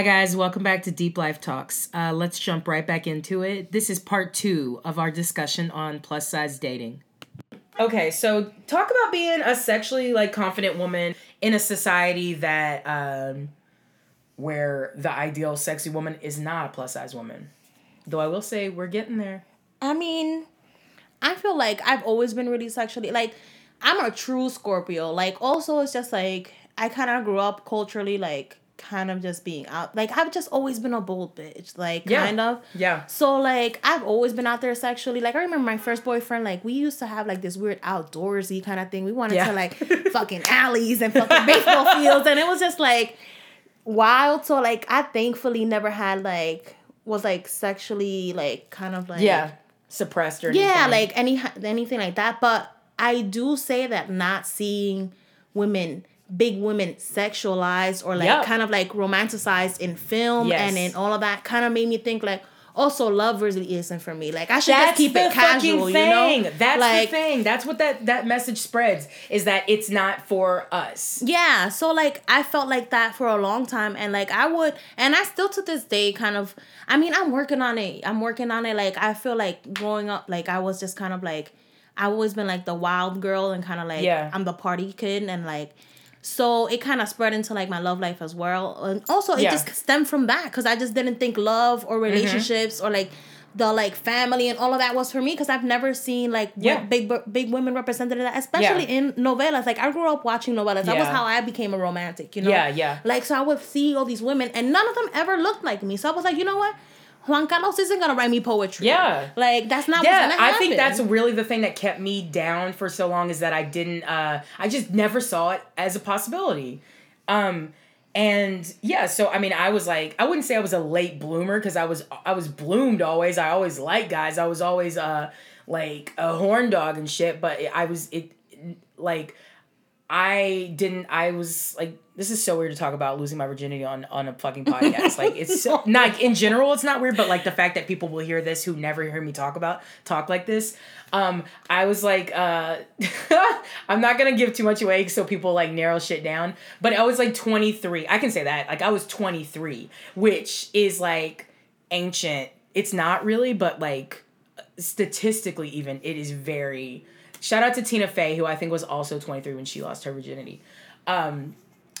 Hi, guys. Welcome back to Deep Life Talks. Uh, let's jump right back into it. This is part two of our discussion on plus size dating. Okay, so talk about being a sexually like confident woman in a society that um, where the ideal sexy woman is not a plus size woman. Though I will say we're getting there. I mean, I feel like I've always been really sexually like I'm a true Scorpio. Like also it's just like I kind of grew up culturally like kind of just being out. Like I've just always been a bold bitch. Like Yeah. kind of. Yeah. So like I've always been out there sexually. Like I remember my first boyfriend. Like we used to have like this weird outdoorsy kind of thing. We wanted Yeah. to like fucking alleys and fucking baseball fields, and it was just like wild. So like I thankfully never had like was like sexually like kind of like Yeah. Suppressed or yeah anything. like any anything like that. But I do say that not seeing women big women sexualized or like Yep. kind of like romanticized in film Yes. and in all of that kind of made me think like also love really isn't for me like i should That's just keep it casual you know That's like the thing. That's what that that message spreads is that it's not for us. yeah so like i felt like that for a long time and like i would and i still to this day kind of i mean i'm working on it i'm working on it like i feel like growing up like i was just kind of like i've always been like the wild girl and kind of like Yeah. i'm the party kid and like so it kind of spread into like my love life as well and also it Yeah. just stemmed from that because i just didn't think love or mm-hmm. relationships or like the like family and all of that was for me because I've never seen like Yeah. big big women represented in that, especially Yeah. in novelas. Like I grew up watching novelas. That was how I became a romantic. You know. Yeah, yeah. Like so, I would see all these women, and none of them ever looked like me. So I was like, you know what, Juan Carlos isn't gonna write me poetry. Yeah. Like that's not. Yeah, I think that's really the thing that kept me down for so long is that I didn't uh I just never saw it as a possibility. Um and yeah, so I mean I was like I wouldn't say I was a late bloomer cuz I was I was bloomed always. I always liked guys. I was always uh like a horn dog and shit, but I was it like I didn't. I was like, this is so weird to talk about losing my virginity on on a fucking podcast. like, it's so, not like, in general, it's not weird, but like the fact that people will hear this who never hear me talk about talk like this. Um, I was like, uh, I'm not gonna give too much away so people like narrow shit down. But I was like 23. I can say that. Like, I was 23, which is like ancient. It's not really, but like statistically, even it is very. Shout out to Tina Fey, who I think was also 23 when she lost her virginity. Um,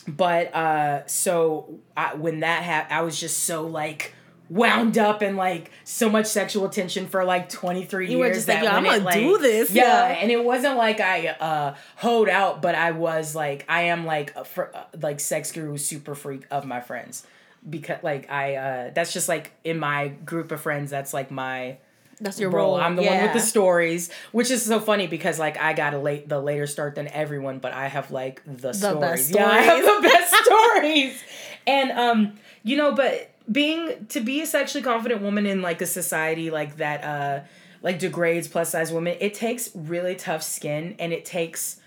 but uh, so I, when that happened, I was just so like wound up and like so much sexual attention for like 23 You were years. just like, "Yo, I'm gonna do this." Yeah, Yeah. and it wasn't like I uh hoed out, but I was like I am like a fr- uh, like sex guru super freak of my friends because like I uh that's just like in my group of friends that's like my that's your role. role. I'm the one with the stories, which is so funny because like I got a late the later start than everyone, but I have like the, stories. best Yeah, I have the best stories. And um, you know, but being to be a sexually confident woman in like a society like that uh like degrades plus size women, it takes really tough skin and it takes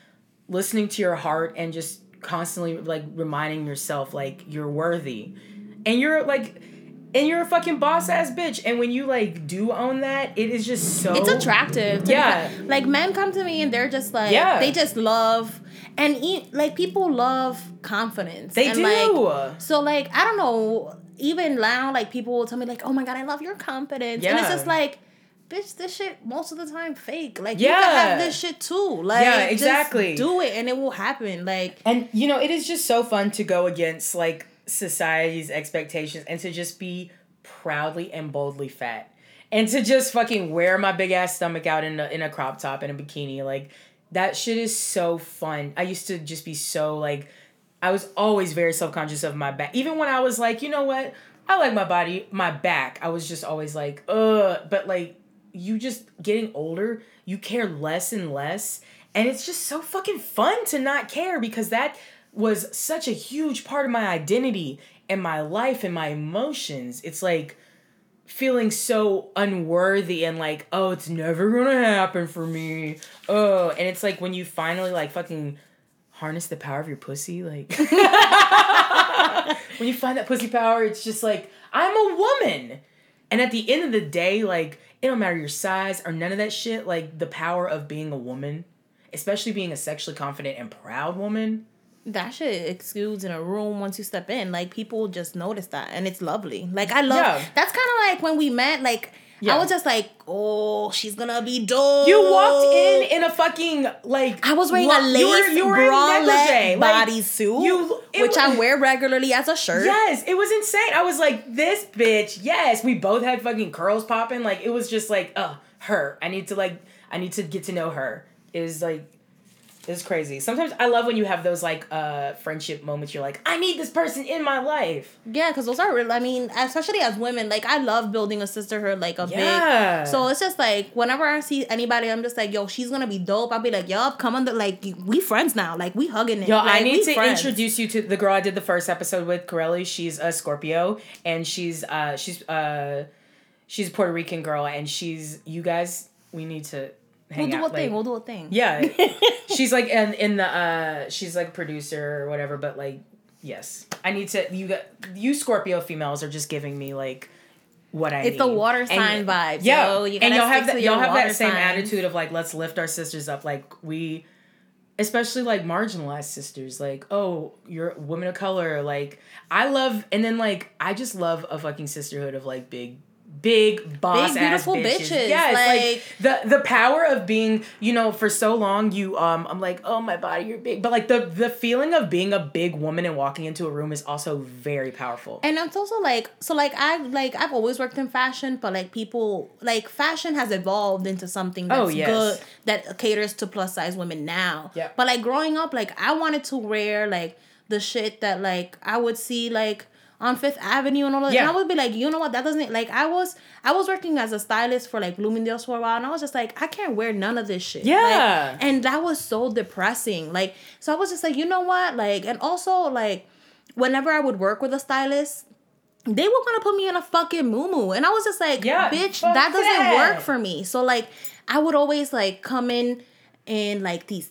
listening to your heart and just constantly like reminding yourself like you're worthy. And you're like and you're a fucking boss ass bitch. And when you like do own that, it is just so It's attractive. to Yeah. Like men come to me and they're just like Yeah. they just love and e- like people love confidence. They and, do. Like, so like I don't know. Even now, like people will tell me like, "Oh my god, I love your confidence," yeah. and it's just like, bitch, this shit most of the time fake. Like you Yeah. can have this shit too. Like Yeah, just exactly. do it and it will happen. Like And you know, it is just so fun to go against like society's expectations and to just be proudly and boldly fat. And to just fucking wear my big ass stomach out in a in a crop top and a bikini. Like that shit is so fun. I used to just be so like I was always very self-conscious of my back. Even when I was like, you know what? I like my body, my back. I was just always like, uh But like you just getting older, you care less and less. And it's just so fucking fun to not care because that was such a huge part of my identity and my life and my emotions. It's like feeling so unworthy and like, oh, it's never gonna happen for me. Oh, and it's like when you finally like fucking harness the power of your pussy, like when you find that pussy power, it's just like, I'm a woman. And at the end of the day, like, it don't matter your size or none of that shit. Like, the power of being a woman, especially being a sexually confident and proud woman, that shit exudes in a room once you step in. Like people just notice that, and it's lovely. Like I love. Yeah. That's kind of like when we met. Like Yeah. I was just like, oh, she's gonna be dope. You walked in in a fucking like. I was wearing lo- a lace you were- you were bralette. Like, bodysuit, you- which was- I wear regularly as a shirt. Yes, it was insane. I was like, this bitch. Yes, we both had fucking curls popping. Like it was just like, uh, her. I need to like, I need to get to know her. It was like, it's crazy. Sometimes I love when you have those like uh friendship moments. You're like, I need this person in my life. Yeah, because those are real. I mean, especially as women, like I love building a sisterhood, like a Yeah. big. So it's just like whenever I see anybody, I'm just like, yo, she's gonna be dope. I'll be like, yup, come on, the like we friends now, like we hugging it. Yo, like, I need to friends. introduce you to the girl I did the first episode with, Corelli. She's a Scorpio, and she's uh she's uh she's a Puerto Rican girl, and she's you guys. We need to hang We'll do out. a thing. like- We'll do a thing. Yeah, she's like in in the uh she's like producer or whatever. But like, yes, I need to. You got you Scorpio females are just giving me like what I. It's need. the water And- sign vibes. Yeah, yo. You and y'all have that. Y'all have that same attitude of like let's lift our sisters up. Like we, especially like marginalized sisters. Like oh, you're a woman of color. Like I love, and then like I just love a fucking sisterhood of like big. Big boss Big, beautiful bitches. bitches, Yes, like- like the the power of being you know for so long you um i'm like oh my body you're big but like the the feeling of being a big woman and walking into a room is also very powerful And it's also like so like I like I've always worked in fashion, but like people like fashion has evolved into something that's Oh, yes. good that caters to plus size women now. Yeah. But like growing up, like I wanted to wear like the shit that like I would see like on Fifth Avenue and all that. Yeah. And I would be like, you know what, that doesn't like I was I was working as a stylist for like Bloomingdale's for a while and I was just like, I can't wear none of this shit. Yeah. Like, and that was so depressing. Like so I was just like, you know what? Like and also like whenever I would work with a stylist, they were gonna put me in a fucking moo and I was just like, Yeah, bitch, that doesn't that. work for me. So like, I would always like come in in like these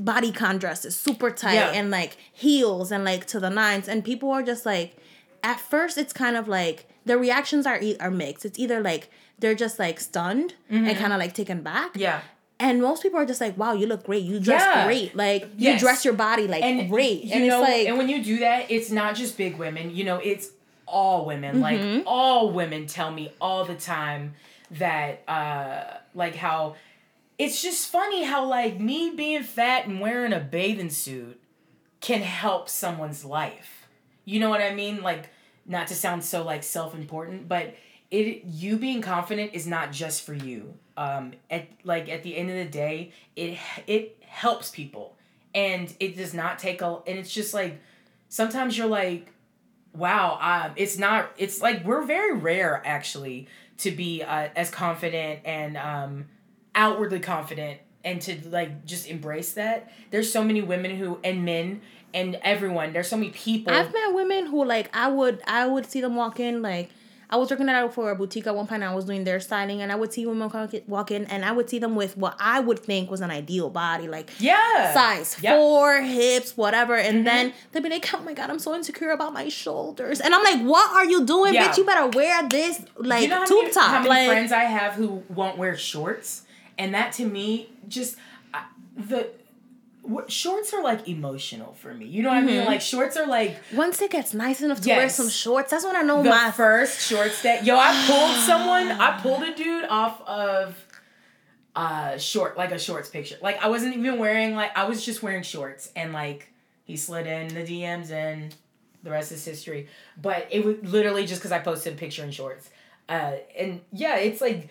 bodycon dresses, super tight, Yeah. and like heels and like to the nines, and people are just like, at first it's kind of like the reactions are are mixed. It's either like they're just like stunned and kind of like taken back, Mm-hmm. yeah and most people are just like, wow, you look great, you dress Yeah. great, like you dress your body like and great, you and know it's like. and when you do that it's not just big women you know it's all women like Mm-hmm. all women tell me all the time that uh like how it's just funny how like me being fat and wearing a bathing suit can help someone's life you know what i mean like not to sound so like self-important but it you being confident is not just for you. Um at like at the end of the day it it helps people. And it does not take a and it's just like sometimes you're like wow um it's not it's like we're very rare actually to be uh, as confident and um outwardly confident and to like just embrace that. There's so many women who and men and everyone there's so many people I've met women who like I would I would see them walk in like I was working at for a boutique at one point. I was doing their styling, and I would see women walk in, and I would see them with what I would think was an ideal body, like yeah size Yep. four, hips, whatever. And Mm-hmm. then they'd be like, "Oh my god, I'm so insecure about my shoulders," and I'm like, "What are you doing, Yeah. bitch? You better wear this like you know tube many, top." how many like, friends I have who won't wear shorts, and that to me just I the shorts are like emotional for me. You know what I Mm-hmm. mean? Like shorts are like once it gets nice enough to wear some shorts, that's when I know the my first shorts that yo I pulled someone I pulled a dude off of uh short like a shorts picture. Like I wasn't even wearing like I was just wearing shorts and like he slid in the DMs and the rest is history. But it was literally just because I posted a picture in shorts. Uh and yeah, it's like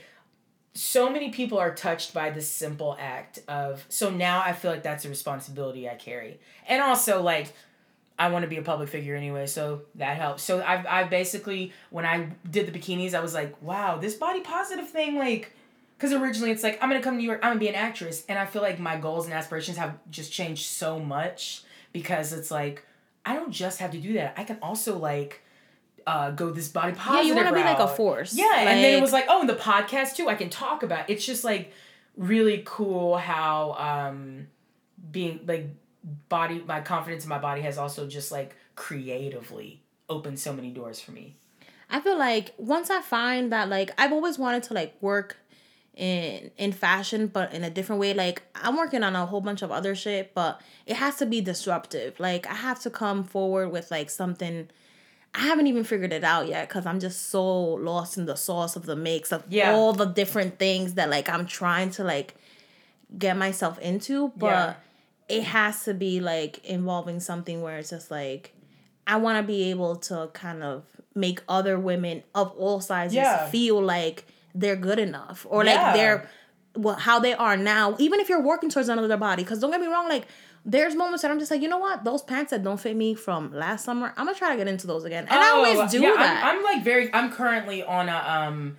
so many people are touched by this simple act of so now I feel like that's a responsibility I carry. And also like I want to be a public figure anyway, so that helps. So I've I basically when I did the bikinis, I was like, wow, this body positive thing, like, because originally it's like I'm gonna come to New York, I'm gonna be an actress, and I feel like my goals and aspirations have just changed so much because it's like I don't just have to do that. I can also like uh go this body positive. yeah, you want to be like a force. Yeah, and then it was like, oh, and the podcast too. I can talk about. It's just like really cool how um being like body my confidence in my body has also just like creatively opened so many doors for me. I feel like once I find that like I've always wanted to like work in in fashion but in a different way like i'm working on a whole bunch of other shit but it has to be disruptive like i have to come forward with like something i haven't even figured it out yet because i'm just so lost in the sauce of the mix of Yeah. all the different things that like i'm trying to like get myself into but Yeah. it has to be like involving something where it's just like i want to be able to kind of make other women of all sizes Yeah. feel like they're good enough or like they're well, how they are now even if you're working towards another body because don't get me wrong like there's moments that i'm just like you know what those pants that don't fit me from last summer i'm gonna try to get into those again and i Oh, always do yeah, that I'm, I'm like very. I'm currently on a um.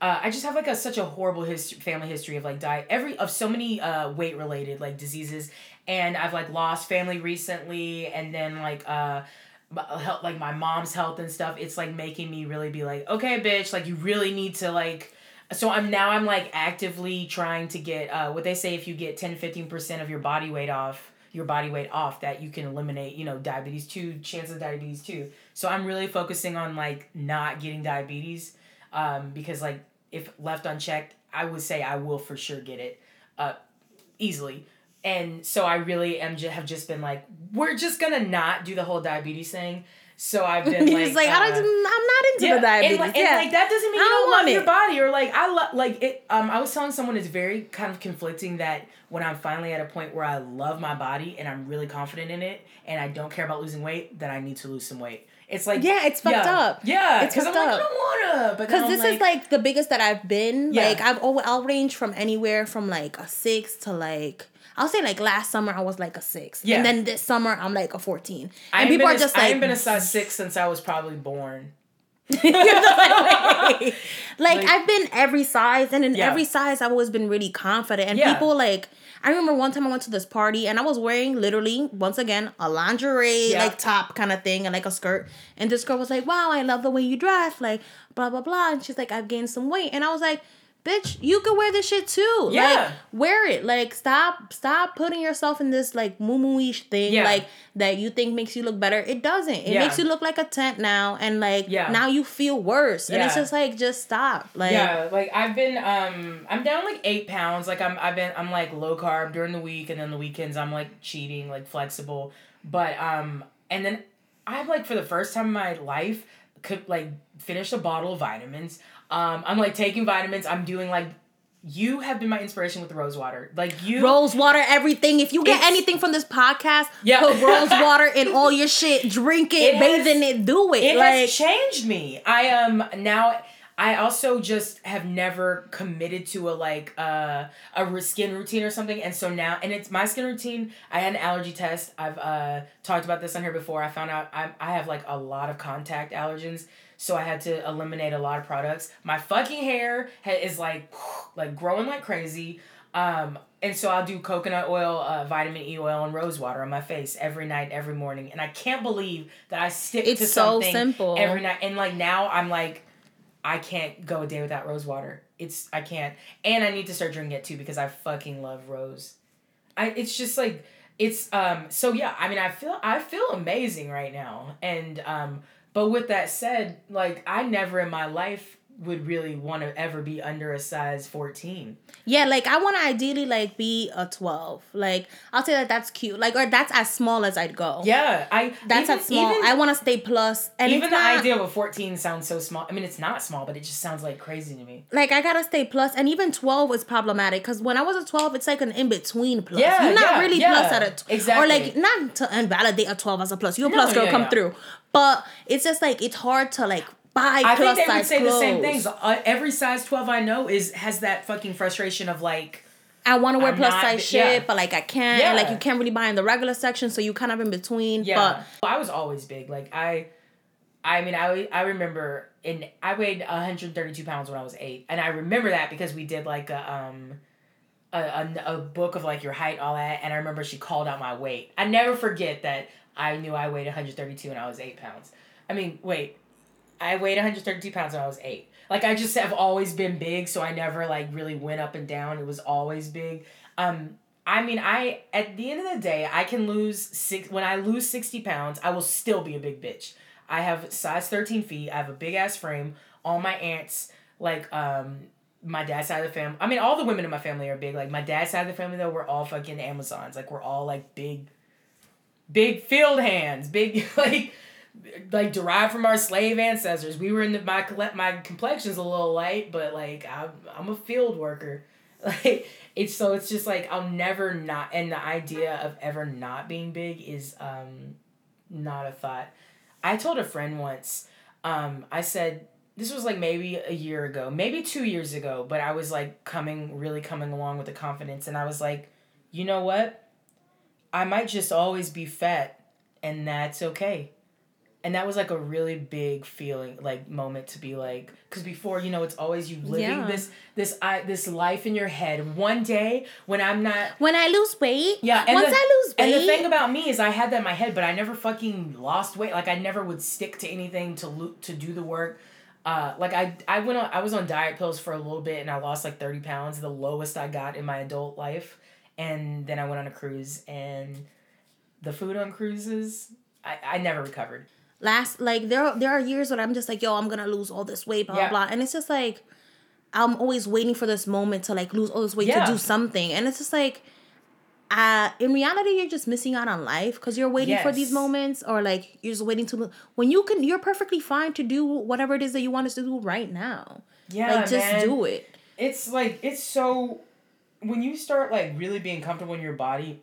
Uh, I just have like a such a horrible history, family history of like diet every of so many uh weight related like diseases, and I've like lost family recently, and then like uh. my- Health, like my mom's health and stuff it's like making me really be like okay bitch like you really need to like so i'm now i'm like actively trying to get uh what they say if you get 10 15% of your body weight off your body weight off that you can eliminate you know diabetes 2 chance of diabetes 2 so i'm really focusing on like not getting diabetes um because like if left unchecked i would say i will for sure get it uh easily. And so i really am just have just been like we're just gonna not do the whole diabetes thing so i've been He's like like, I uh, don't, I'm not into the diabetes. and, like, and, like that doesn't mean I you don't don't love want your body or like I love like it. Um, I was telling someone it's very kind of conflicting that when I'm finally at a point where I love my body and I'm really confident in it and I don't care about losing weight, that I need to lose some weight. It's like Yeah, it's fucked yeah, up. Yeah, It's because I'm fucked like I don't wanna, Because this I'm is like the biggest that I've been. Yeah. Like I've always I'll range from anywhere from like a six to like I'll say like last summer I was like a six. Yeah. And then this summer I'm like a fourteen. I And people been are a- just I like ain't been a size six since I was probably born. like, Like- I've been every size and in Yeah. every size I've always been really confident. And Yeah. people like I remember one time I went to this party and I was wearing literally once again a lingerie Yeah. like top kind of thing and like a skirt. And this girl was like, Wow, I love the way you dress, like blah blah blah. And she's like, I've gained some weight. And I was like, Bitch, you could wear this shit too. Yeah. Like wear it. Like stop stop putting yourself in this like moo thing Yeah. like that you think makes you look better. It doesn't. It Yeah. makes you look like a tent now and like Yeah. now you feel worse. Yeah. And it's just like just stop. Like yeah, like I've been um I'm down like eight pounds. Like I'm I've been I'm like low carb during the week and then the weekends I'm like cheating, like flexible. But um and then I've like for the first time in my life could like finish a bottle of vitamins. Um I'm like taking vitamins. I'm doing like you have been my inspiration with the rose water. Like you Rose water, everything. If you get anything from this podcast, Yeah. put rose water in all your shit. Drink it, It bathe has- in it, do it. it like has changed me. I um now I also just have never committed to a like uh, a skin routine or something, and so now and it's my skin routine. I had an allergy test. I've uh talked about this on here before. I found out I I have like a lot of contact allergens, so I had to eliminate a lot of products. My fucking hair ha- is like like growing like crazy. Um, and so I'll do coconut oil, uh, vitamin E oil, and rose water on my face every night, every morning. And I can't believe that I stick It's to so something simple. every night. And like now, I'm like, I can't go a day without rose water. It's I can't, and I need to start drinking it too because I fucking love rose. I it's just like it's um so yeah. I mean, I feel I feel amazing right now, and um. But with that said, like I never in my life would really want to ever be under a size 14. yeah, like I want to ideally like be a twelve. Like I'll say that that's cute. Like or that's as small as I'd go. Yeah, I that's even, as small. Even, I want to stay plus. And even the not, idea of a 14 sounds so small. I mean, it's not small, but it just sounds like crazy to me. like I gotta stay plus, and even twelve is problematic because when I was a twelve, it's like an in between plus. Yeah, you're not yeah, really yeah. plus at a t- Exactly. Or like not to invalidate a twelve as a plus. You're a No, plus girl, yeah, come through. But it's just like it's hard to like buy I plus think they would say clothes. the same things. Uh, every size 12 I know is has that fucking frustration of like, I want to wear I'm plus not- size shit, yeah. but like I can't. And like you can't really buy in the regular section, so you kind of in between. yeah. Well, I was always big. Like I, I mean, I I remember in I weighed 132 pounds when I was eight, and I remember that because we did like a um. A, a, a book of like your height, all that, and I remember she called out my weight. I never forget that I knew I weighed 132 and I was eight pounds. I mean, wait, I weighed 132 pounds when I was eight. Like I just have always been big, so I never like really went up and down. It was always big. Um, I mean, I at the end of the day, I can lose six. When I lose 60 pounds, I will still be a big bitch. I have size 13 feet. I have a big ass frame. All my aunts like um my dad's side of the family. I mean, all the women in my family are big. Like my dad's side of the family, though, we're all fucking Amazons. Like we're all like big, big field hands. Big like, like derived from our slave ancestors. We were in the my my complexion's a little light, but like I'm I'm a field worker. Like it's so it's just like I'll never not and the idea of ever not being big is um not a thought. I told a friend once, um, I said this was like maybe a year ago, maybe two years ago, but I was like coming, really coming along with the confidence, and I was like, you know what? I might just always be fat, and that's okay. And that was like a really big feeling like moment to be like because before you know it's always you living yeah. this this i this life in your head. One day when i'm not when i lose weight? Yeah and once the, i lose weight and the thing about me is i had that in my head but i never fucking lost weight. Like i never would stick to anything to lo- to do the work. Uh, like I, I went on, I was on diet pills for a little bit and I lost like 30 pounds, the lowest I got in my adult life. And then I went on a cruise and the food on cruises, I, I never recovered last like there there are years when I'm just like, yo, I'm gonna lose all this weight, blah yeah. blah, and it's just like I'm always waiting for this moment to like lose all this weight yeah. to do something, and it's just like. Uh, in reality, you're just missing out on life because you're waiting yes. for these moments, or like you're just waiting to when you can. You're perfectly fine to do whatever it is that you want us to do right now. Yeah, like just man. do it. It's like it's so when you start like really being comfortable in your body,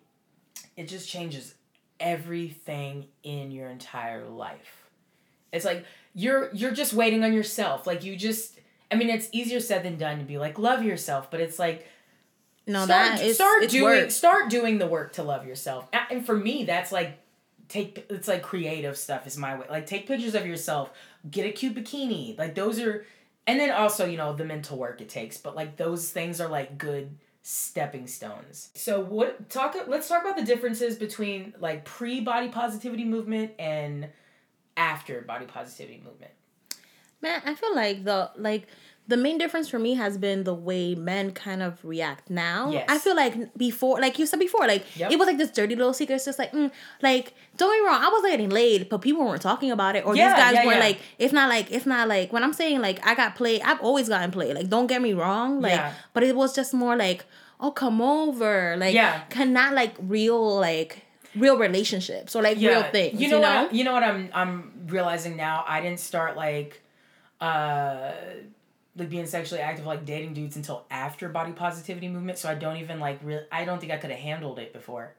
it just changes everything in your entire life. It's like you're you're just waiting on yourself. Like you just I mean it's easier said than done to be like love yourself, but it's like no, start, that is start doing work. start doing the work to love yourself. And for me that's like take it's like creative stuff is my way. Like take pictures of yourself, get a cute bikini. Like those are and then also, you know, the mental work it takes, but like those things are like good stepping stones. So what talk let's talk about the differences between like pre-body positivity movement and after body positivity movement. Man, I feel like the like the main difference for me has been the way men kind of react now. Yes. I feel like before, like you said before, like yep. it was like this dirty little secret. It's just like, mm, like don't get me wrong, I was getting laid, but people weren't talking about it, or yeah, these guys yeah, were yeah. like, it's not like, it's not like when I'm saying like I got played, I've always gotten played. Like don't get me wrong, like, but it was just more like, oh come over, like, yeah, cannot like real like real relationships or like real things. You know, you know? what? You know what I'm I'm realizing now. I didn't start like, uh like being sexually active like dating dudes until after body positivity movement so i don't even like really i don't think i could have handled it before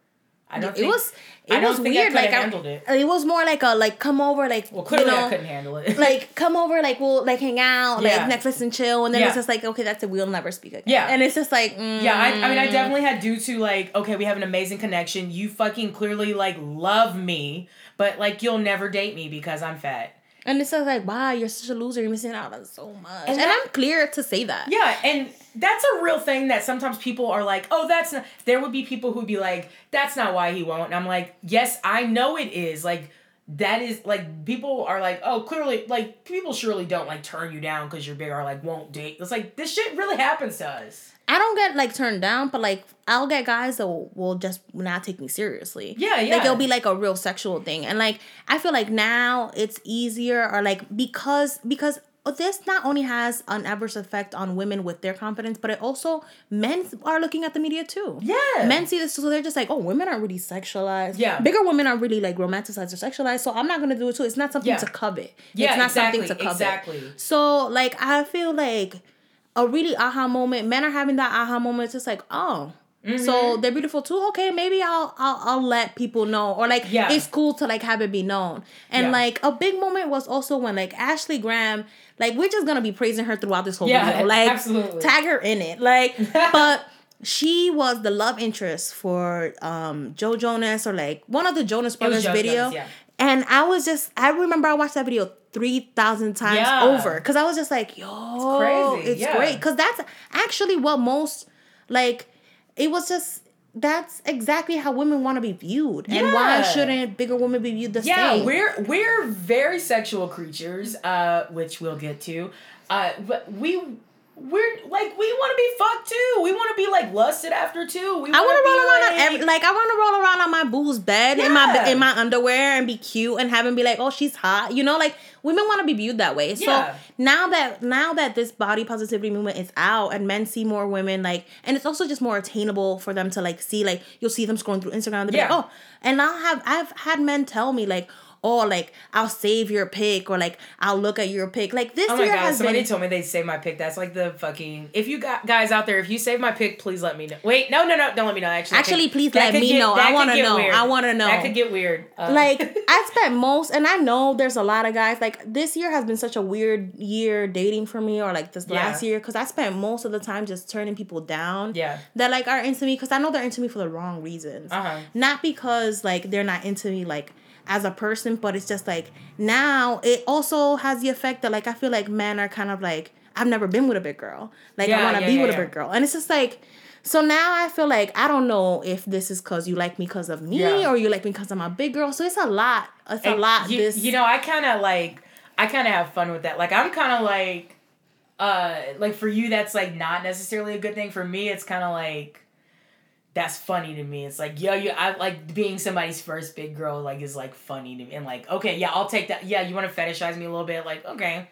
I don't. It think, was. It was weird. like I, it. it. was more like a like come over like. Well, clearly you know, I couldn't handle it. like come over like we'll like hang out yeah. like Netflix and chill and then yeah. it's just like okay that's it we'll never speak again. Yeah. And it's just like. Mm. Yeah, I, I mean I definitely had due to like okay we have an amazing connection you fucking clearly like love me but like you'll never date me because I'm fat. And it's just like, wow, you're such a loser. You're missing out on so much. And, and that, I'm clear to say that. Yeah, and that's a real thing that sometimes people are like, oh, that's not. There would be people who'd be like, that's not why he won't. And I'm like, yes, I know it is. Like, that is like people are like, oh, clearly, like people surely don't like turn you down because you're big or like won't date. It's like this shit really happens to us. I don't get like turned down, but like I'll get guys that will, will just not take me seriously. Yeah, yeah. Like it'll be like a real sexual thing, and like I feel like now it's easier, or like because because this not only has an adverse effect on women with their confidence, but it also men are looking at the media too. Yeah, men see this, so they're just like, oh, women are really sexualized. Yeah, bigger women are really like romanticized or sexualized. So I'm not gonna do it too. It's not something yeah. to covet. Yeah, it's not exactly, something to covet. Exactly. So like I feel like a really aha moment. Men are having that aha moment. It's just like, oh, Mm-hmm. So they're beautiful too. Okay, maybe I'll I'll I'll let people know, or like yeah. it's cool to like have it be known. And yeah. like a big moment was also when like Ashley Graham, like we're just gonna be praising her throughout this whole yeah, video. Like absolutely. tag her in it. Like, but she was the love interest for um Joe Jonas or like one of the Jonas Brothers video. Yeah. And I was just I remember I watched that video three thousand times yeah. over because I was just like, yo, it's crazy. It's yeah. great because that's actually what most like. It was just that's exactly how women want to be viewed, yeah. and why shouldn't bigger women be viewed the yeah, same? Yeah, we're we're very sexual creatures, uh, which we'll get to. Uh, but we we're like we want to be fucked too. We want to be like lusted after too. We I want to roll around like, on every like I want to roll around on my boo's bed in my in my underwear and be cute and have him be like, oh, she's hot. You know, like women want to be viewed that way. So Yeah. now that now that this body positivity movement is out and men see more women like, and it's also just more attainable for them to like see like you'll see them scrolling through Instagram. They'll be Yeah. like, oh, and I'll have I've had men tell me like. Oh, like I'll save your pick or like I'll look at your pick. Like this Oh my year god! has Somebody been. told me they'd save my pick. That's like the fucking. If you got guys out there, if you save my pick, please let me know. Wait, no, no, no, don't let me know. Actually, Actually, could- please let me get- know. I wanna know. weird. I wanna know. That could get weird. Uh, like I spent most, and I know there's a lot of guys. Like this year has been such a weird year dating for me, or like this Yeah. last year, because I spent most of the time just turning people down. Yeah. That like are into me, because I know they're into me for the wrong reasons. Uh-huh. Not because like they're not into me like as a person, but it's just like now it also has the effect that like I feel like men are kind of like I've never been with a big girl. Like I want to yeah, be yeah, with yeah. a big girl, and it's just like. So now I feel like I don't know if this is because you like me because of me Yeah. or you like me because I'm a big girl. So it's a lot. It's a lot. You, this you know, I kind of like. I kind of have fun with that. Like I'm kind of like, uh, like for you that's like not necessarily a good thing. For me, it's kind of like. That's funny to me. It's like, yo, you, I like being somebody's first big girl. Like, is like funny to me, and like, okay, yeah, I'll take that. Yeah, you want to fetishize me a little bit? Like, okay,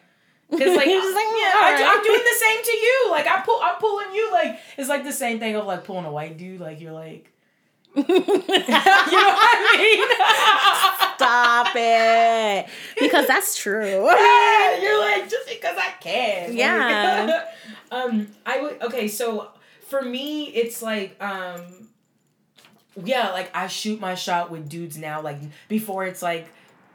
because like, just like, yeah, yeah, I. I'm doing the same to you. Like, I pull, I'm pulling you. Like, it's like the same thing of like pulling a white dude. Like, you're like, you know what I mean? Stop it. Because that's true. Yeah, you're like just because I can. Yeah. um, I would okay. So for me, it's like um, yeah, like I shoot my shot with dudes now. Like before, it's like.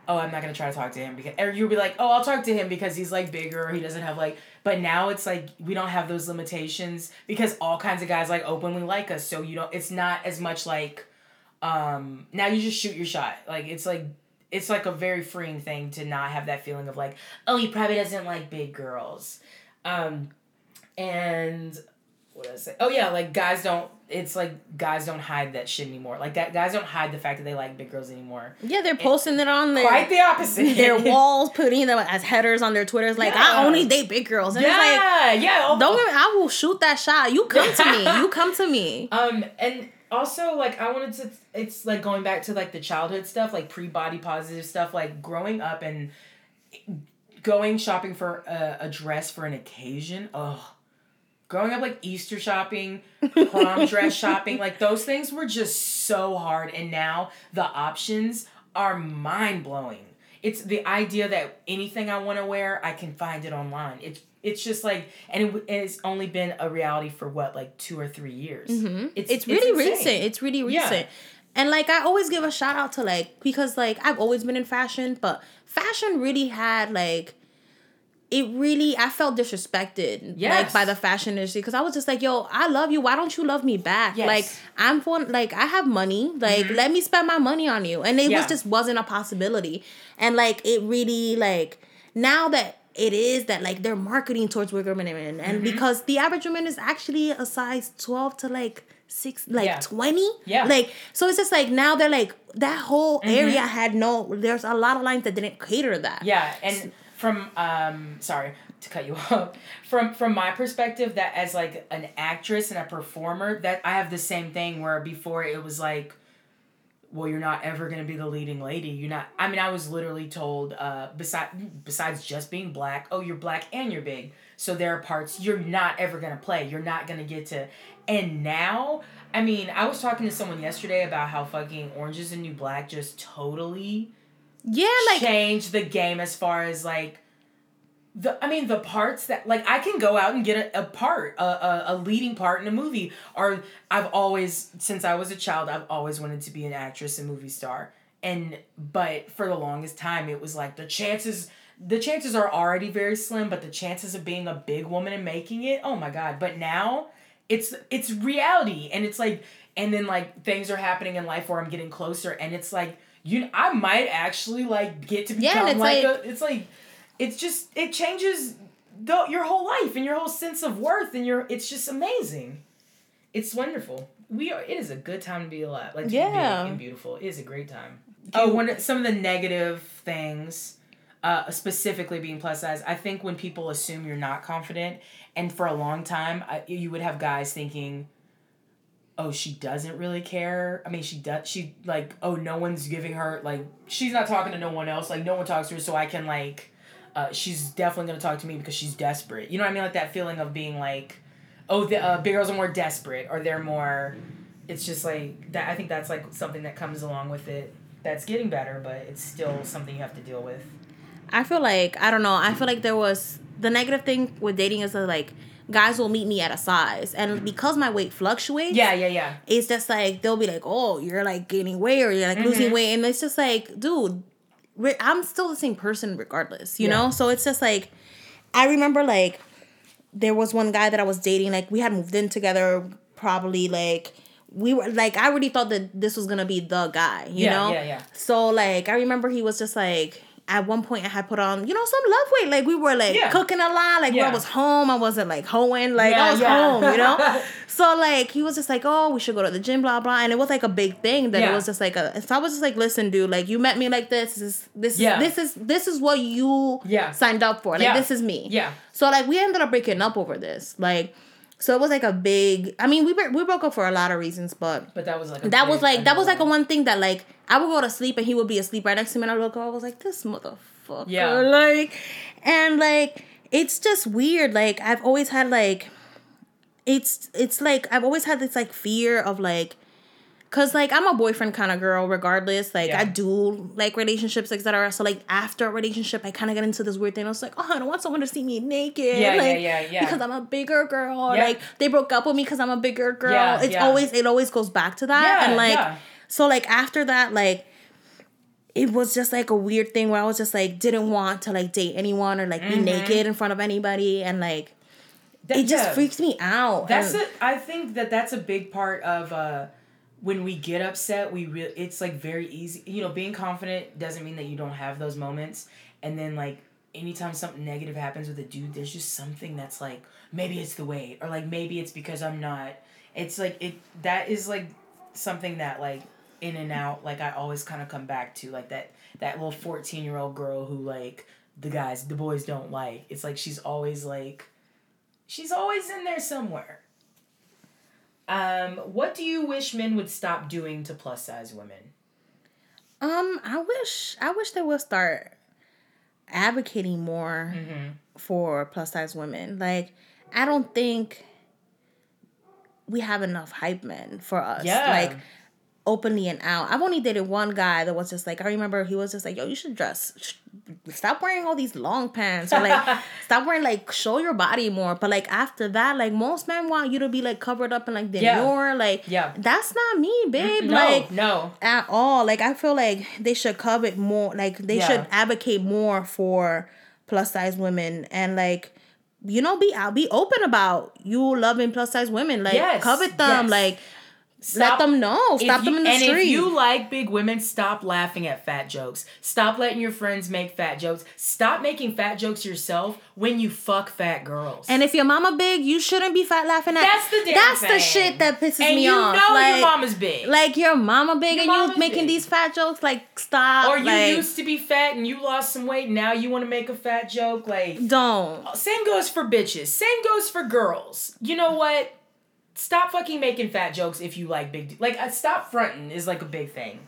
Oh, I'm not gonna try to talk to him because, or you'll be like, oh, I'll talk to him because he's like bigger or he doesn't have like. But now it's like we don't have those limitations because all kinds of guys like openly like us. So you don't. It's not as much like, um. Now you just shoot your shot. Like it's like it's like a very freeing thing to not have that feeling of like, oh, he probably doesn't like big girls. Um, and what did I say? Oh yeah, like guys don't. It's like guys don't hide that shit anymore. Like that guys don't hide the fact that they like big girls anymore. Yeah, they're posting it on their Quite the opposite. their walls, putting them as headers on their Twitters. Like Yeah. I only date big girls, and it's like yeah, yeah. don't I will shoot that shot. You come to me. You come to me. Um, and also like I wanted to. It's like going back to like the childhood stuff, like pre body positive stuff, like growing up and going shopping for a, a dress for an occasion. Oh, growing up like Easter shopping, prom dress shopping, like those things were just so hard. And now the options are mind blowing. It's the idea that anything I want to wear, I can find it online. It's it's just like, and it, it's only been a reality for what like two or three years. Mhm. It's It's, really recent. It's really Yeah. recent. And like I always give a shout out to like because like I've always been in fashion, but fashion really had like it really I felt disrespected yes. like by the fashion industry because I was just like, yo, I love you. Why don't you love me back? Yes. Like I'm for like I have money. Like Mhm. let me spend my money on you. And it Yeah. was just wasn't a possibility. And like it really like now that it is that like they're marketing towards bigger women and Mhm. because the average woman is actually a size 12 to like six like 20 Yeah. like so it's just like now they're like that whole Mhm. area had no there's a lot of lines that didn't cater to that Yeah, and from um sorry to cut you off. From from my perspective that as like an actress and a performer that I have the same thing where before it was like well you're not ever going to be the leading lady. You're not I mean I was literally told uh beside besides just being black, oh you're black and you're big. So there are parts you're not ever going to play. You're not going to get to and now I mean, I was talking to someone yesterday about how fucking Orange is the New Black just totally yeah like change the game as far as like the I mean the parts that like I can go out and get a, a part a, a, a leading part in a movie or I've always since I was a child I've always wanted to be an actress and movie star. And but for the longest time it was like the chances the chances are already very slim but the chances of being a big woman and making it oh my god. But now it's it's reality. And it's like and then like things are happening in life where I'm getting closer and it's like you I might actually like get to Yeah, become it's like, like- a it's like it's just it changes the your whole life and your whole sense of worth and your it's just amazing. It's wonderful. We are it is a good time to be alive. Like Yeah. be and beautiful. It is a great time. Oh, one some of the negative things uh, specifically being plus size, I think when people assume you're not confident, and for a long time, I, you would have guys thinking, "Oh, she doesn't really care." I mean, she does. She like, "Oh, no one's giving her like she's not talking to no one else. Like, no one talks to her, so I can like." Uh, she's definitely gonna talk to me because she's desperate. You know what I mean? Like that feeling of being like, oh, the uh, big girls are more desperate, or they're more. It's just like that. I think that's like something that comes along with it. That's getting better, but it's still something you have to deal with. I feel like I don't know. I feel like there was the negative thing with dating is that like guys will meet me at a size, and because my weight fluctuates. Yeah, yeah, yeah. It's just like they'll be like, "Oh, you're like gaining weight, or you're like Mm-hmm. losing weight," and it's just like, dude, I'm still the same person regardless, you Yeah. know. So it's just like, I remember like there was one guy that I was dating. Like we had moved in together, probably like. We were like I already thought that this was gonna be the guy, you Yeah, know. yeah, yeah. So like I remember he was just like at one point I had put on, you know, some love weight. Like we were like Yeah. cooking a lot. Like when Yeah. I was home, I wasn't like hoeing. Like Yeah, I was home, you know? so like he was just like, Oh, we should go to the gym, blah blah. And it was like a big thing that it was just like a so I was just like, listen, dude, like you met me like this. This is this Yeah. this is this is what you Yeah. signed up for. Like this is me. Yeah. So like we ended up breaking up over this. Like so it was like a big I mean we bre- we broke up for a lot of reasons, but But that was like a that was like that was like a one thing that like I would go to sleep and he would be asleep right next to me and I would look up, I was like, this motherfucker. Yeah. Like and like it's just weird. Like I've always had like it's it's like I've always had this like fear of like Cause like I'm a boyfriend kind of girl, regardless. Like Yeah. I do like relationships, etc. So like after a relationship, I kind of get into this weird thing. I was like, oh, I don't want someone to see me naked. Yeah, yeah, like, yeah, yeah. Because I'm a bigger girl. Yeah. Like they broke up with me because I'm a bigger girl. Yeah, it's yeah. always it always goes back to that. Yeah, and like yeah. so like after that, like it was just like a weird thing where I was just like didn't want to like date anyone or like be naked in front of anybody and like That- it just Mm-hmm. yeah. freaks me out. That's and, it. I think that that's a big part of uh, when we get upset. We real it's like very easy. You know, being confident doesn't mean that you don't have those moments. And then like anytime something negative happens with a dude, there's just something that's like maybe it's the weight or like maybe it's because I'm not. It's like it that is like something that like in and out like I always kind of come back to like that that little 14 year old girl who like the guys the boys don't like. It's like she's always like she's always in there somewhere. Um, what do you wish men would stop doing to plus size women? Um, I wish I wish they would start advocating more Mm-hmm. for plus size women. Like, I don't think we have enough hype men for us. Yeah. Like openly and out. I've only dated one guy that was just like I remember he was just like, "Yo, you should dress. Stop wearing all these long pants or like stop wearing like show your body more." But like after that, like most men want you to be like covered up and like Yeah. demure. Like Yeah. that's not me, babe. No, like no. at all. Like I feel like they should covet more. Like they Yeah. should advocate more for plus size women and like you know be out be open about you loving plus size women. Like Yes, covet them. yes. Like Stop- let them know. Stop them in the and street. if you like big women, stop laughing at fat jokes. Stop letting your friends make fat jokes. Stop making fat jokes yourself when you fuck fat girls. and if your mama big, you shouldn't be fat laughing at. That's the damn That's the shit that pisses and me you off. know like, your mama's big. like your mama big Your and you making big. these fat jokes. Like stop. or you like, used to be fat and you lost some weight. Now you want to make a fat joke. Like don't. Same goes for bitches. Same goes for girls. You know what? Stop fucking making fat jokes if you like big. Like, uh, stop fronting is like a big thing.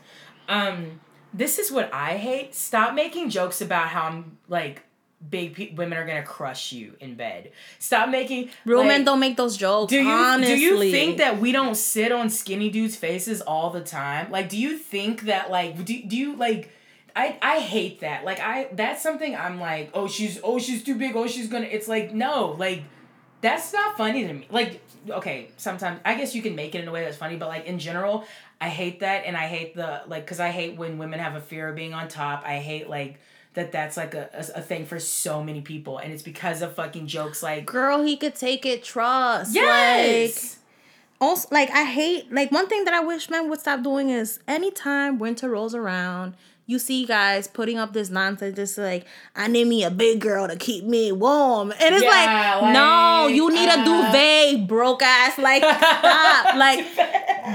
Um, this is what I hate. Stop making jokes about how I'm like big pe- women are gonna crush you in bed. Stop making Real like, men don't make those jokes. do you honestly. do you think that we don't sit on skinny dudes' faces all the time? Like, do you think that like do, do you like I I hate that. Like I that's something I'm like, oh she's oh she's too big, oh she's gonna it's like no, like that's not funny to me. Like okay, sometimes I guess you can make it in a way that's funny, but like in general, I hate that and I hate the like cuz I hate when women have a fear of being on top. I hate like that that's like a, a, a thing for so many people and it's because of fucking jokes like girl, he could take it. Trust. Like, yes. also like I hate like one thing that I wish men would stop doing is anytime winter rolls around, you see guys putting up this nonsense just like I need me a big girl to keep me warm. And it's Yeah, like, no, you need a uh, duvet, broke ass. Like stop. like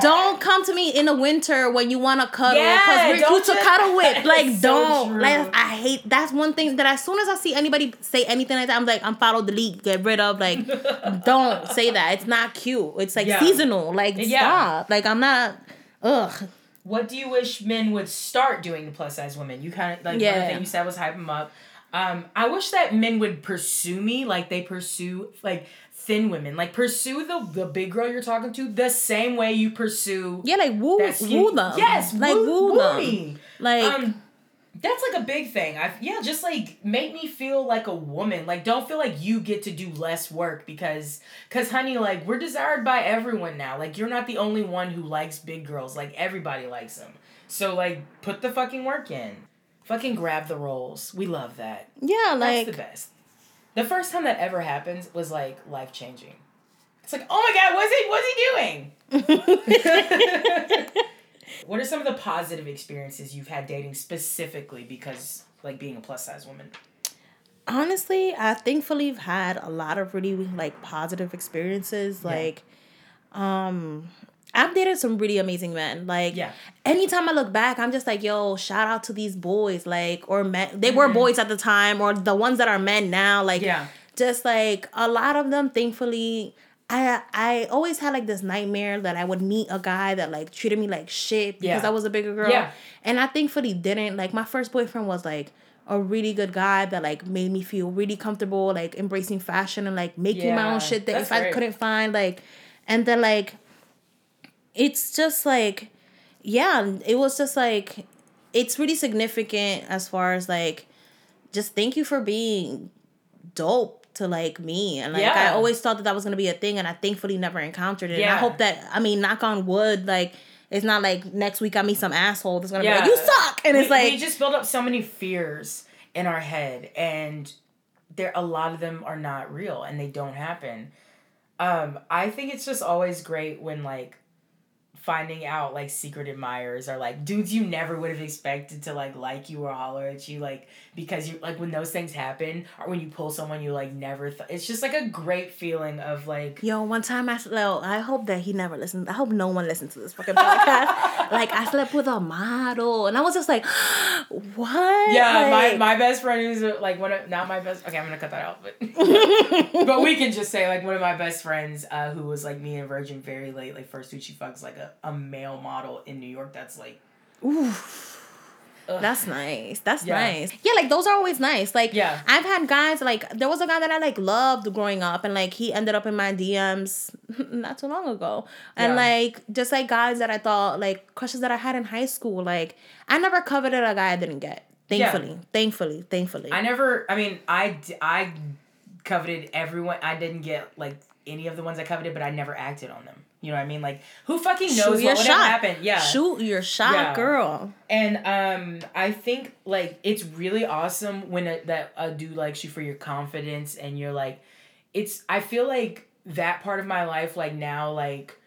don't come to me in the winter when you want to cuddle Yeah, because we're don't cute to cuddle with. Like, don't. true. like, I hate. That's one thing that as soon as I see anybody say anything like that, I'm like, unfollow, delete, get rid of. Like, don't say that. It's not cute. It's like Yeah. seasonal. Like, Yeah. stop. Like, I'm not. Ugh. What do you wish men would start doing to plus size women? You kind of like one of the Yeah. things you said was hype them up. Um, I wish that men would pursue me like they pursue like thin women. Like pursue the the big girl you're talking to the same way you pursue Yeah, like woo, woo them. Yes, like woo, woo, woo them. me. Like, um that's like a big thing. I yeah, just like make me feel like a woman. Like don't feel like you get to do less work because cuz honey like we're desired by everyone now. Like you're not the only one who likes big girls. Like everybody likes them. So like put the fucking work in. Fucking grab the rolls. We love that. yeah, That's like the best. The first time that ever happened was like life changing. It's like, oh my god, what's he what's he doing? what are some of the positive experiences you've had dating specifically because like being a plus size woman? honestly, I thankfully have had a lot of really like positive experiences. Yeah. Like, um, I've dated some really amazing men. Like, Yeah. anytime I look back, I'm just like, yo, shout out to these boys. Like, or men, they were boys at the time, or the ones that are men now. Like, Mm-hmm. Yeah. just like a lot of them, thankfully. I I always had like this nightmare that I would meet a guy that like treated me like shit because Yeah. I was a bigger girl. Yeah. And I thankfully didn't. Like my first boyfriend was like a really good guy that like made me feel really comfortable, like embracing fashion and like making my own shit that that's if I couldn't find like and then like it's just like yeah, it was just like it's really significant as far as like just thank you for being dope to like me and like I always thought that that was gonna be a thing and I thankfully never encountered it. And Yeah. I hope that I mean knock on wood like it's not like next week I meet some asshole that's gonna Yeah. be like you suck and it's like we just build up so many fears in our head and there a lot of them are not real and they don't happen um i think it's just always great when like finding out like secret admirers are like dudes you never would have expected to like like you or holler at you like because you like when those things happen or when you pull someone you like never thought it's just like a great feeling of like Yo, one time I slept. I hope that he never listens. I hope no one listens to this fucking podcast. like I slept with a model, and I was just like, "What?" Yeah, my, Like, my best friend is like one of not my best. Okay, I'm gonna cut that out, but but we can just say like one of my best friends uh, who was like me and Virgin very late, like first dude she fucks like a, a male model in New York. That's like ugh. That's nice. That's Yeah. nice. Yeah, like those are always nice. Like Yeah. I've had guys like there was a guy that I like loved growing up and like he ended up in my DMs not too long ago. And Yeah. like just like guys that I thought like crushes that I had in high school, like I never coveted a guy I didn't get. Yeah. Thankfully. Thankfully. Thankfully. I never. I mean, I I coveted everyone. I didn't get like any of the ones I coveted, but I never acted on them. You know what I mean? Like who fucking knows Shoot what would happened? Yeah. Shoot your shot, Yeah. girl. And um, I think like it's really awesome when a, that a dude likes you for your confidence and you're like, it's. I feel like that part of my life, like now, like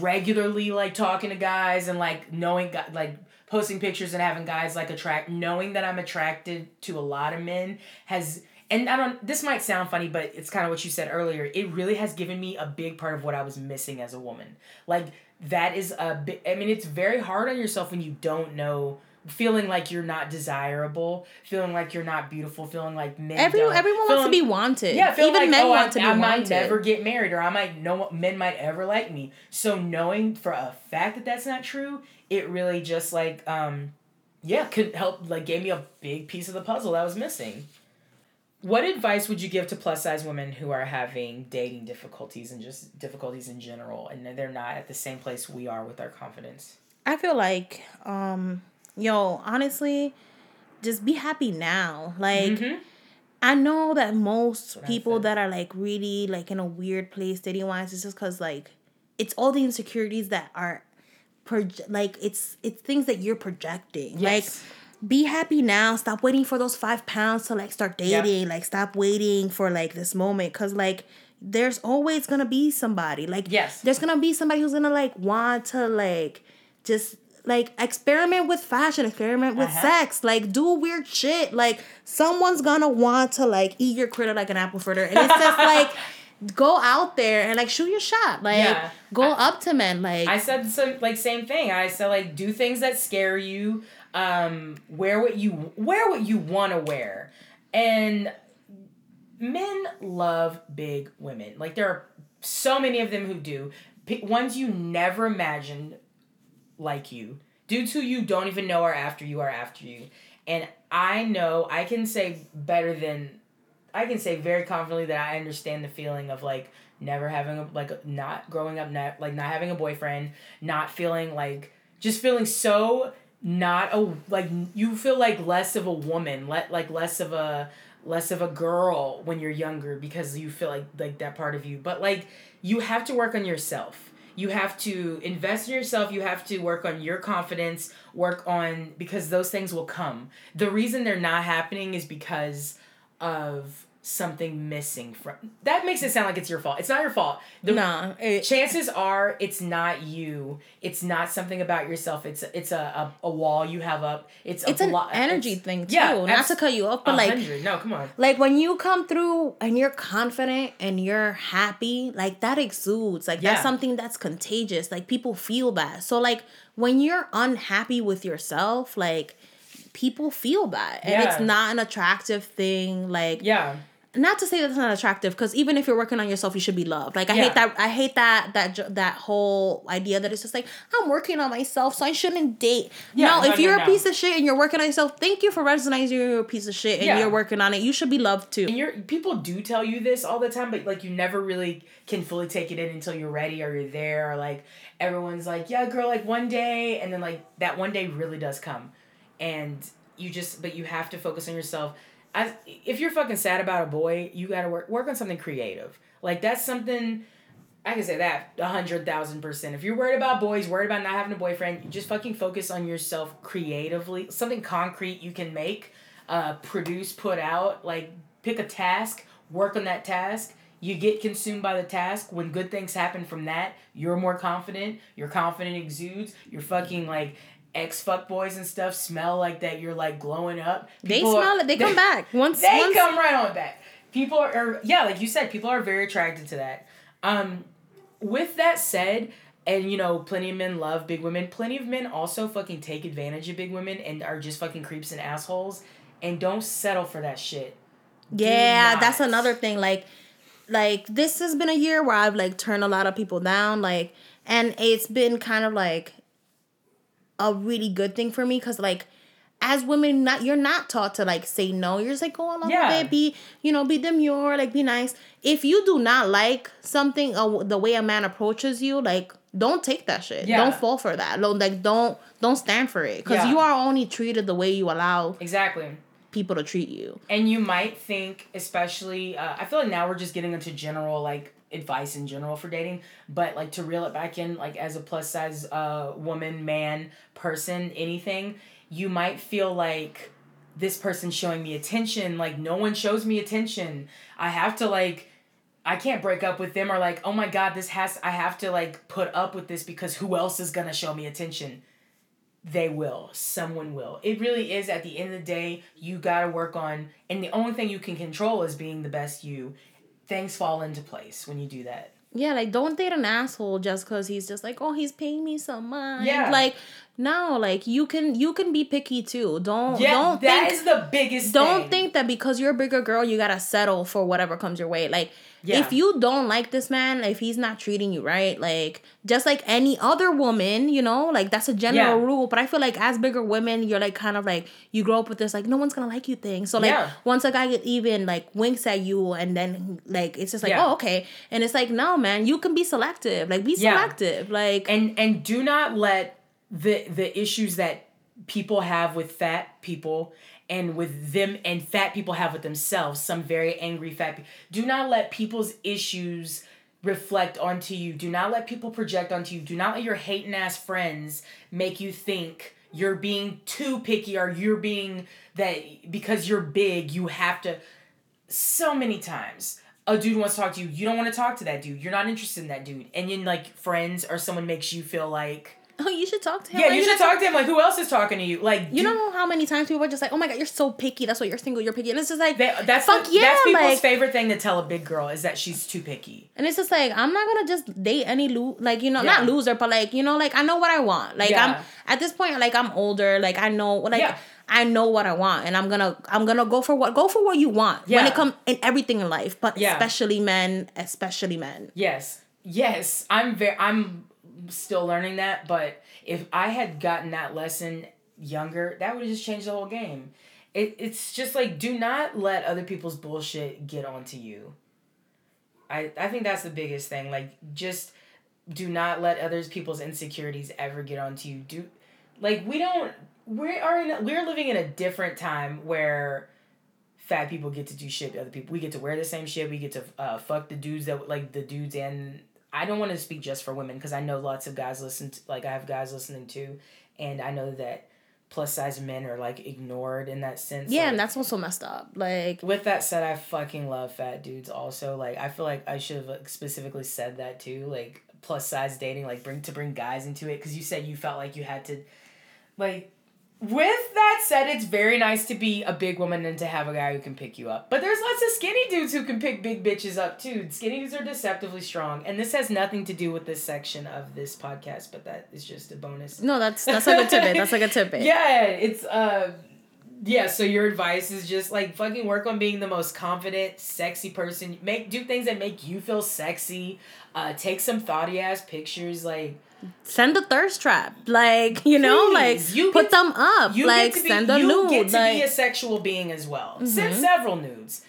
regularly, like talking to guys and like knowing, like posting pictures and having guys like attract, knowing that I'm attracted to a lot of men has. And I don't. This might sound funny, but it's kind of what you said earlier. It really has given me a big part of what I was missing as a woman. Like that is a bit. I mean, it's very hard on yourself when you don't know. Feeling like you're not desirable, feeling like you're not beautiful, feeling like men. Every, everyone wants to be wanted. yeah, feeling Even like, men oh, want I, to be I wanted. I might never get married, or I might no men might ever like me. So knowing for a fact that that's not true, it really just like um, yeah, could help like gave me a big piece of the puzzle that was missing. What advice would you give to plus size women who are having dating difficulties and just difficulties in general, and they're not at the same place we are with our confidence? I feel like, um, yo, honestly, just be happy now. Like, Mhm. I know that most people that are like really like in a weird place dating wise, it's just because like it's all the insecurities that are, proje- like it's it's things that you're projecting. Yes. Like, be happy now. Stop waiting for those five pounds to like start Yeah. dating. Like, stop waiting for like this moment, cause like there's always gonna be somebody. Like, Yes. there's gonna be somebody who's gonna like want to like just like experiment with fashion, experiment with Uh-huh. sex, like do weird shit. Like someone's gonna want to like eat your critter like an apple fritter, and it's just like go out there and like shoot your shot. Like Yeah. go I- up to men. Like I said some like same thing. I said like do things that scare you. Um, wear what you wear what you want to wear, and men love big women. Like there are so many of them who do. P- ones you never imagined like you. Dudes who you don't even know are after you are after you. And I know I can say better than I can say very confidently that I understand the feeling of like never having a like not growing up not like not having a boyfriend, not feeling like just feeling so not a like you feel like less of a woman, let like less of a less of a girl when you're younger because you feel like like that part of you. But like you have to work on yourself. You have to invest in yourself. You have to work on your confidence, work on because those things will come. The reason they're not happening is because of something missing from that makes it sound like it's your fault. It's not your fault. The nah. It, chances are it's not you. It's not something about yourself. It's it's a, a, a wall you have up. It's a it's an blo- energy it's- thing too. yeah, Not abs- to cut you off, a but like. No, come on. like when you come through and you're confident and you're happy like that exudes like Yeah. that's something that's contagious like people feel that so like when you're unhappy with yourself like people feel that and it's not an attractive thing like Yeah. Not to say that's not attractive because even if you're working on yourself you should be loved like i Yeah. hate that i hate that that that whole idea that it's just like i'm working on myself so i shouldn't date Yeah, no, if you're a piece of shit and you're working on yourself thank you for recognizing you're a piece of shit and Yeah. you're working on it you should be loved too And you're people do tell you this all the time, but like you never really can fully take it in until you're ready or you're there or like everyone's like, Yeah, girl, like one day and then like that one day really does come. And you just but you have to focus on yourself. As if you're fucking sad about a boy, you gotta work work on something creative. Like that's something I can say that a hundred thousand percent. If you're worried about boys, worried about not having a boyfriend, just fucking focus on yourself creatively. Something concrete you can make, uh, produce, put out. Like pick a task, work on that task. You get consumed by the task. When good things happen from that, you're more confident. Your confidence exudes. You're fucking like ex fuck boys and stuff smell like that. You're like glowing up. they smell are- it they come back once they once come right on back. People are, are yeah, like you said, people are very attracted to that. Um, with that said, and you know, plenty of men love big women. Plenty of men also fucking take advantage of big women and are just fucking creeps and assholes. And don't settle for that shit. Yeah that's another thing like like this has been a year where i've like turned a lot of people down like and it's been kind of like a really good thing for me because like as women not you're not taught to like say no you're just like go along Yeah. with it be you know be demure like be nice if you do not like something uh, the way a man approaches you like don't take that shit Yeah. don't fall for that like don't don't stand for it because Yeah. you are only treated the way you allow Exactly. people to treat you And you might think, especially, uh, I feel like now we're just getting into general, like, advice in general for dating, but, like, to reel it back in, like, as a plus size uh, woman, man, person, anything, you might feel like this person showing me attention. Like, no one shows me attention. I have to, like, I can't break up with them or, like, oh my God, this has, I have to, like, put up with this because who else is gonna show me attention? they will. Someone will. It really is at the end of the day, you got to work on, and the only thing you can control is being the best you. Things fall into place when you do that. Yeah, like don't date an asshole just because he's just like, oh, he's paying me some money. Yeah. Like, no, like you can you can be picky too. Don't Yeah, don't that think is the biggest don't thing. think that because you're a bigger girl you gotta settle for whatever comes your way. Like Yeah. if you don't like this man, if he's not treating you right, like just like any other woman, you know, like that's a general Yeah. rule. But I feel like as bigger women, you're like kind of like you grow up with this like no one's gonna like you thing. So like Yeah. once a guy get even like winks at you and then like it's just like oh okay, and it's like no man, you can be selective. Like be selective. Like and and do not let the the issues that people have with fat people and with them and fat people have with themselves some very angry fat people do not let people's issues reflect onto you. Do not let people project onto you. Do not let your hating ass friends make you think you're being too picky or you're being that because you're big you have to so many times a dude wants to talk to you. You don't want to talk to that dude. You're not interested in that dude. And then like friends or someone makes you feel like oh, you should talk to him. Yeah, Like, you should talk to him. Like, who else is talking to you? Like, You do- know how many times people are just like, "Oh my god, you're so picky. That's why you're single. You're picky." And it's just like, that's fuck what, yeah, That's people's like, favorite thing to tell a big girl is that she's too picky. and it's just like I'm not gonna just date any lo- like you know Yeah. not loser, but like you know like I know what I want. Like Yeah. I'm at this point like I'm older. Like I know like Yeah. I know what I want, and I'm gonna I'm gonna go for what go for what you want when Yeah. it comes in everything in life, but Yeah. especially men, especially men. Yes, yes. I'm very. I'm still learning that, but if I had gotten that lesson younger, that would have just changed the whole game. It, it's just like do not let other people's bullshit get onto you. I I think that's the biggest thing. Like just do not let other people's insecurities ever get onto you. Do like we don't we are in we're living in a different time where fat people get to do shit to other people. We get to wear the same shit. We get to uh, fuck the dudes that like the dudes and I don't want to speak just for women because I know lots of guys listen to like I have guys listening too, and I know that plus size men are like ignored in that sense. Yeah, like, and that's also messed up. Like with that said, I fucking love fat dudes. Also, like I feel like I should have like, specifically said that too. Like plus size dating, like bring to bring guys into it because you said you felt like you had to, like. With that said, it's very nice to be a big woman and to have a guy who can pick you up. But there's lots of skinny dudes who can pick big bitches up too. Skinny dudes are deceptively strong, and this has nothing to do with this section of this podcast, but that is just a bonus. no, that's that's like a tidbit. That's like a tidbit. Yeah, it's uh yeah, so your advice is just like fucking work on being the most confident, sexy person. Make do things that make you feel sexy. Uh take some thoughty ass pictures like Send a thirst trap. Like, you know, Please, like you put them up. you like get to be send a you nude. get to like Mm-hmm. be a sexual being as well. Send several nudes.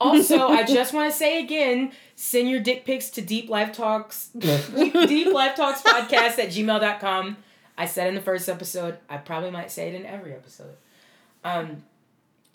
Also, I just want to say again, send your dick pics to Deep Life Talks Deep Life Talks podcast at gmail.com. I said in the first episode, I probably might say it in every episode. Um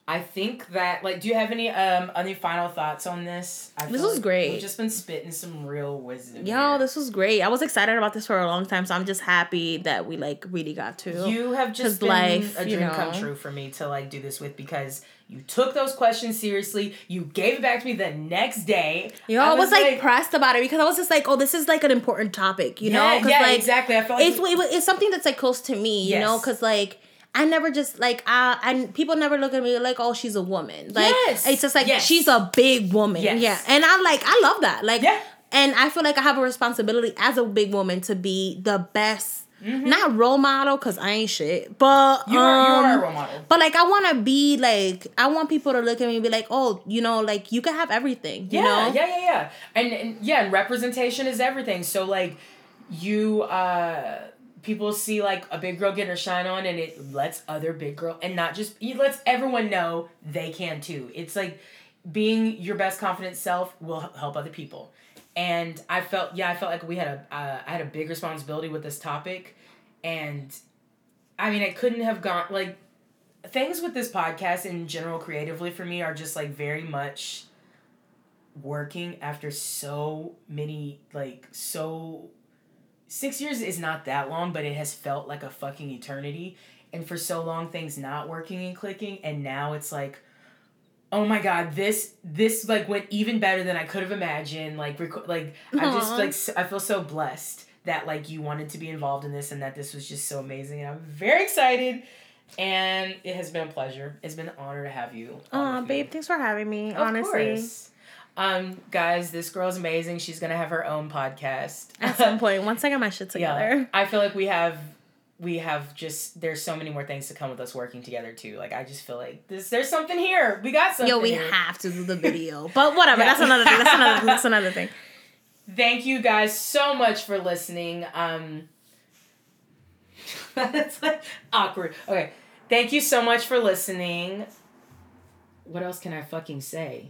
I think that like do you have any um any final thoughts on this? I This was like great. We've just been spitting some real wisdom. Yo, here. this was great. I was excited about this for a long time, so I'm just happy that we like really got to. You have just been life, a you dream come true for me to like do this with because you took those questions seriously. You gave it back to me the next day. Yo, I was, like, pressed about it because I was just like, oh, this is like an important topic, you know? yeah, Because yeah, like exactly. I felt like it's it- it's something that's like close to me, you know? Because like I never just like I and people never look at me like oh she's a woman like Yes. it's just like Yes. she's a big woman Yes. yeah and I like I love that like Yeah. and I feel like I have a responsibility as a big woman to be the best not role model because I ain't shit but Mm-hmm. you are, you are um, a role model. but like I want to be like I want people to look at me and be like oh you know like you can have everything you yeah, know yeah, yeah, yeah. And, and yeah, and representation is everything. So like you uh people see like a big girl getting her shine on and it lets other big girl and not just it lets everyone know they can too. It's like being your best confident self will help other people. And I felt yeah, I felt like we had a uh, I had a big responsibility with this topic and I mean, I couldn't have gone like things with this podcast in general creatively for me are just like very much working after so many like so six years is not that long but it has felt like a fucking eternity. And for so long things not working and clicking and now it's like oh my god this this like went even better than i could have imagined. Like reco- like i just like I feel so blessed that like you wanted to be involved in this and that this was just so amazing. And i'm very excited and it has been a pleasure. It's been an honor to have you Aw, me. babe thanks for having me Of honestly. course. Um, guys, this girl's amazing. She's gonna have her own podcast. at some point once I get my shit together yeah, I feel like we have, we have just. There's so many more things to come with us working together too. Like I just feel like this. There's something here. We got something. Yo, we here. have to do the video. But whatever, Yeah. that's another thing. That's another that's another thing. Thank you guys so much for listening. Um, that's like awkward. Okay, thank you so much for listening. What else can I fucking say?